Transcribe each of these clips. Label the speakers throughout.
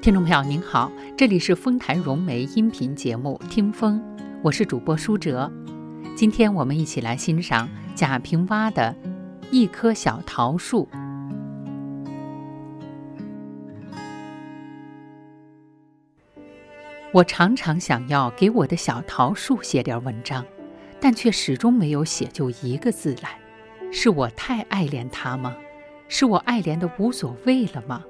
Speaker 1: 听众朋友您好，这里是丰台融媒音频节目《听风》，我是主播舒哲。今天我们一起来欣赏贾平凹的《一棵小桃树》。我常常想要给我的小桃树写点文章，但却始终没有写就一个字来。是我太爱怜它吗？是我爱怜的无所谓了吗？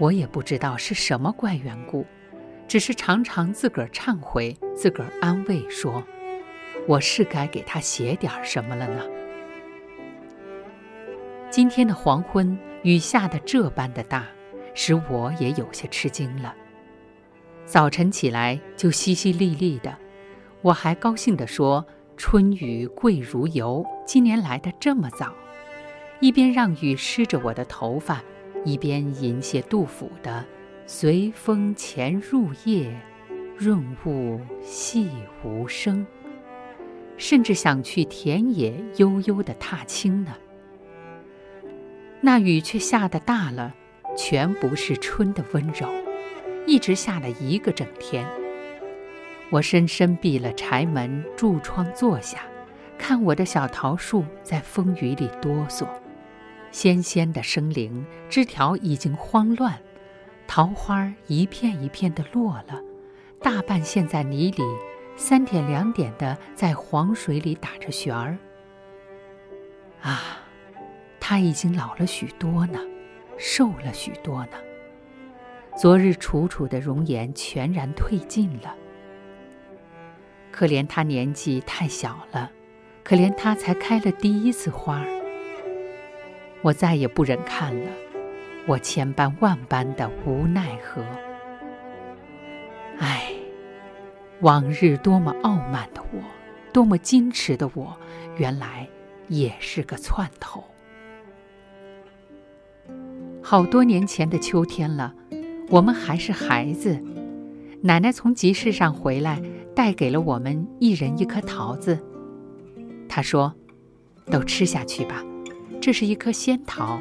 Speaker 1: 我也不知道是什么怪缘故，只是常常自个儿忏悔，自个儿安慰，说：“我是该给他写点什么了呢？”今天的黄昏，雨下的这般的大，使我也有些吃惊了。早晨起来就淅淅沥沥的，我还高兴地说：“春雨贵如油，今年来的这么早。”一边让雨湿着我的头发。一边吟写杜甫的“随风潜入夜，润物细无声”，甚至想去田野悠悠的踏青呢。那雨却下得大了，全不是春的温柔，一直下了一个整天。我深深闭了柴门，住窗坐下，看我的小桃树在风雨里哆嗦。纤纤的生灵，枝条已经慌乱，桃花一片一片的落了，大半陷在泥里，三点两点的在黄水里打着旋儿。啊，他已经老了许多呢，瘦了许多呢。昨日楚楚的容颜全然褪尽了。可怜他年纪太小了，可怜他才开了第一次花儿。我再也不忍看了，我千般万般的无奈何。唉，往日多么傲慢的我，多么矜持的我，原来也是个窜头。好多年前的秋天了，我们还是孩子，奶奶从集市上回来，带给了我们一人一颗桃子。她说：“都吃下去吧。”这是一颗仙桃，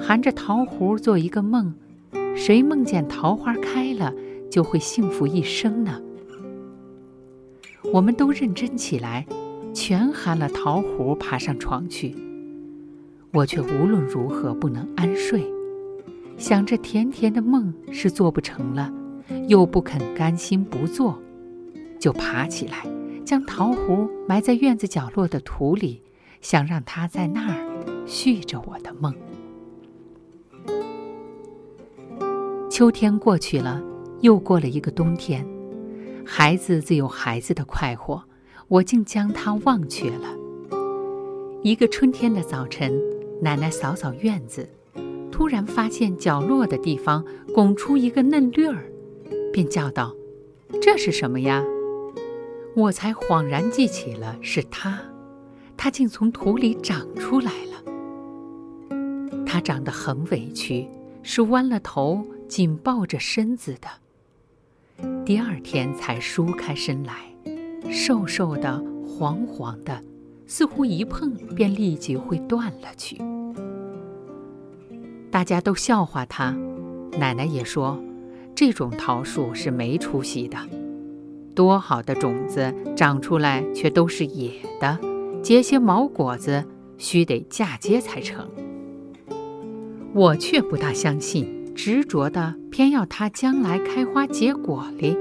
Speaker 1: 含着桃核做一个梦，谁梦见桃花开了，就会幸福一生呢？我们都认真起来，全含了桃核爬上床去。我却无论如何不能安睡，想着甜甜的梦是做不成了，又不肯甘心不做，就爬起来，将桃核埋在院子角落的土里，想让它在那儿。续着我的梦。秋天过去了，又过了一个冬天。孩子自有孩子的快活，我竟将它忘却了。一个春天的早晨，奶奶扫扫院子，突然发现角落的地方拱出一个嫩绿儿，便叫道：“这是什么呀？”我才恍然记起了，是它，它竟从土里长出来了。它长得很委屈，是弯了头、紧抱着身子的。第二天才舒开身来，瘦瘦的、黄黄的，似乎一碰便立即会断了去。大家都笑话他，奶奶也说，这种桃树是没出息的，多好的种子长出来却都是野的，结些毛果子，须得嫁接才成。我却不大相信，执着的偏要它将来开花结果哩，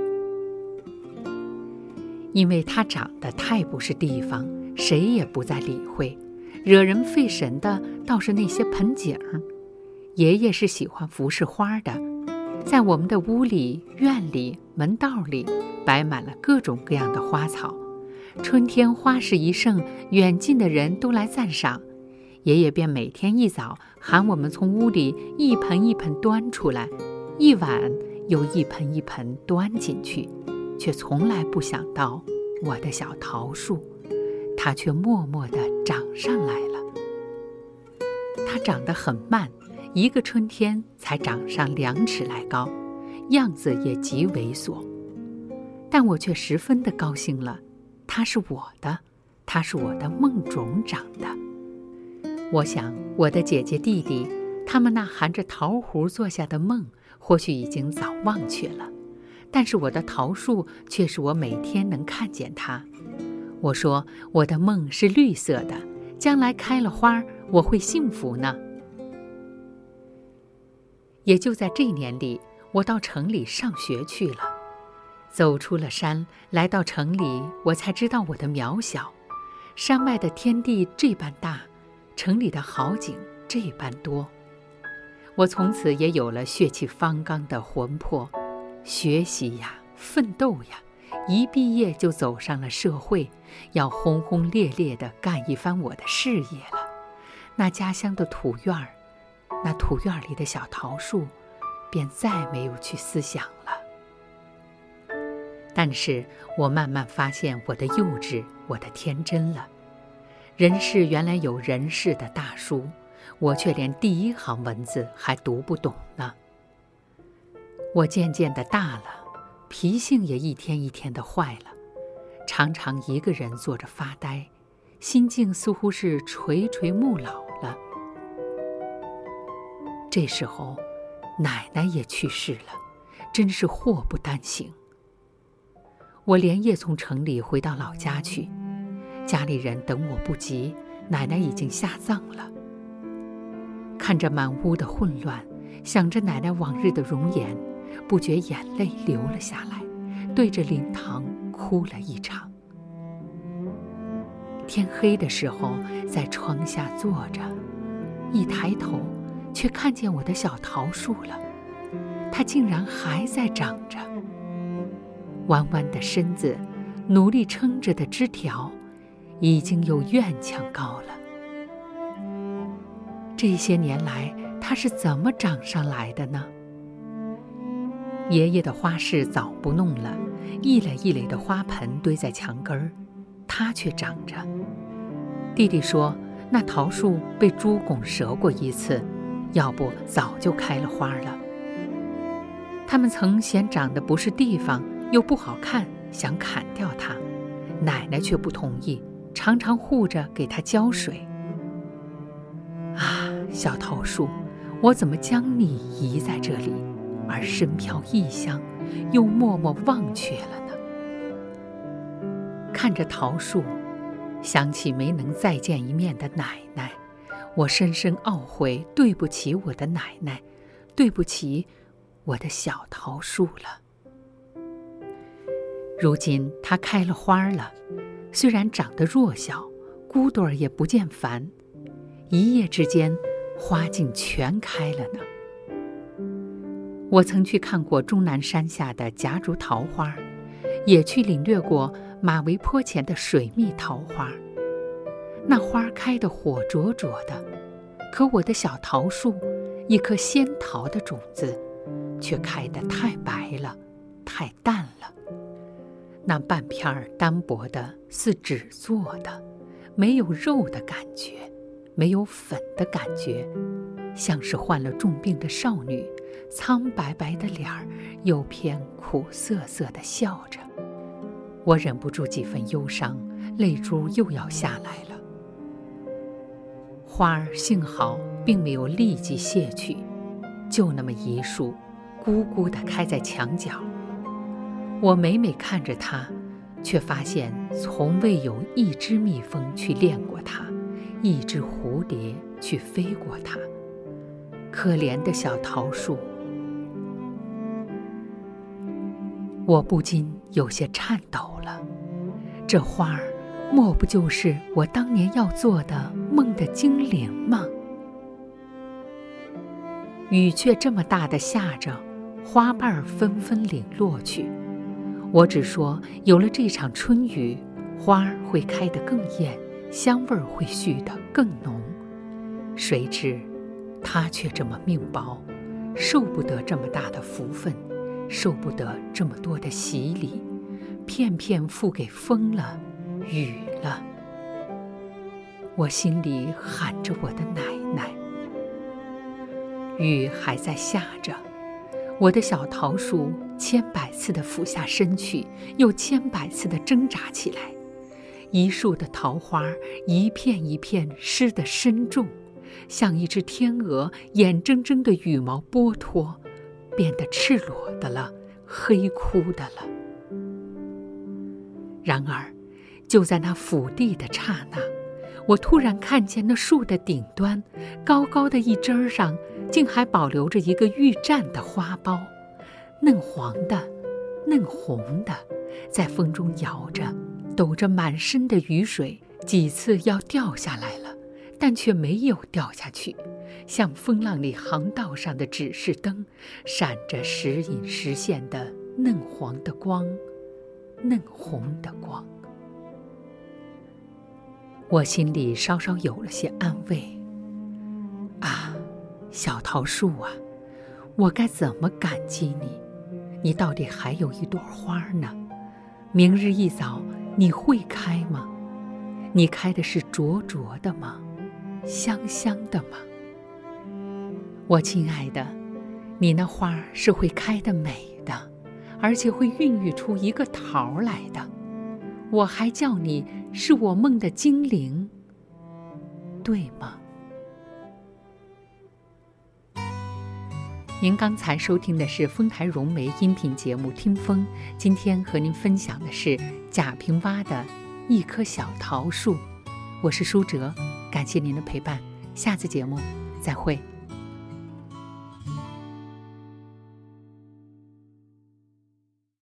Speaker 1: 因为它长得太不是地方，谁也不再理会。惹人费神的倒是那些盆景。爷爷是喜欢服侍花的，在我们的屋里、院里、门道里摆满了各种各样的花草。春天花市一盛，远近的人都来赞赏。爷爷便每天一早喊我们从屋里一盆一盆端出来，一碗又一盆一盆端进去，却从来不想到我的小桃树，它却默默地长上来了。它长得很慢，一个春天才长上两尺来高，样子也极猥琐，但我却十分的高兴了。它是我的，它是我的梦种长的。我想，我的姐姐弟弟，他们那含着桃核做下的梦，或许已经早忘却了，但是我的桃树却是我每天能看见它。我说我的梦是绿色的，将来开了花，我会幸福呢。也就在这年里，我到城里上学去了。走出了山，来到城里，我才知道我的渺小。山外的天地这般大，城里的好景这般多。我从此也有了血气方刚的魂魄，学习呀，奋斗呀，一毕业就走上了社会，要轰轰烈烈地干一番我的事业了。那家乡的土院儿。那土院里的小桃树，便再没有去思想了。但是我慢慢发现我的幼稚，我的天真了。人世原来有人世的大书，我却连第一行文字还读不懂呢。我渐渐的大了，脾性也一天一天的坏了，常常一个人坐着发呆，心境似乎是垂垂暮老了。这时候，奶奶也去世了，真是祸不单行。我连夜从城里回到老家去，家里人等我不及，奶奶已经下葬了。看着满屋的混乱，想着奶奶往日的容颜，不觉眼泪流了下来，对着灵堂哭了一场。天黑的时候，在窗下坐着，一抬头。却看见我的小桃树了，它竟然还在长着。弯弯的身子，努力撑着的枝条，已经有院墙高了。这些年来，它是怎么长上来的呢？爷爷的花市早不弄了，一垒一垒的花盆堆在墙根儿，它却长着。弟弟说，那桃树被猪拱折过一次。要不早就开了花了。他们曾嫌长得不是地方，又不好看，想砍掉它，奶奶却不同意，常常护着给它浇水。啊，小桃树，我怎么将你遗在这里，而身飘异乡，又默默忘却了呢？看着桃树，想起没能再见一面的奶奶。我深深懊悔，对不起我的奶奶，对不起我的小桃树了。如今它开了花了，虽然长得弱小，骨朵儿也不见繁，一夜之间，花竟全开了呢。我曾去看过终南山下的夹竹桃花，也去领略过马嵬坡前的水蜜桃花。那花开得火灼灼的，可我的小桃树，一颗仙桃的种子，却开得太白了，太淡了。那半片儿单薄的，似纸做的，没有肉的感觉，没有粉的感觉，像是患了重病的少女，苍白白的脸儿，又偏苦涩涩的笑着。我忍不住几分忧伤，泪珠又要下来了。花儿幸好并没有立即谢去，就那么一束，孤孤地开在墙角。我每每看着它，却发现从未有一只蜜蜂去恋过它，一只蝴蝶去飞过它。可怜的小桃树，我不禁有些颤抖了。这花儿。莫不就是我当年要做的梦的精灵吗？雨却这么大的下着，花瓣纷纷零落去。我只说有了这场春雨，花儿会开得更艳，香味儿会续得更浓。谁知，它却这么命薄，受不得这么大的福分，受不得这么多的洗礼，片片付给风了。雨了，我心里喊着我的奶奶。雨还在下着，我的小桃树千百次的俯下身去，又千百次的挣扎起来。一树的桃花，一片一片湿得深重，像一只天鹅，眼睁睁的羽毛剥脱，变得赤裸的了，黑枯的了。然而，就在那俯地的刹那，我突然看见那树的顶端，高高的一枝儿上，竟还保留着一个玉绽的花苞，嫩黄的，嫩红的，在风中摇着，抖着满身的雨水，几次要掉下来了，但却没有掉下去，像风浪里航道上的指示灯，闪着时隐时现的嫩黄的光，嫩红的光。我心里稍稍有了些安慰。啊，小桃树啊，我该怎么感激你？你到底还有一朵花呢，明日一早你会开吗？你开的是灼灼的吗？香香的吗？我亲爱的，你那花是会开的美的，而且会孕育出一个桃来的。我还叫你是我梦的精灵，对吗？您刚才收听的是丰台融媒音频节目《听风》，今天和您分享的是贾平凹的一棵小桃树。我是舒哲，感谢您的陪伴，下次节目再会。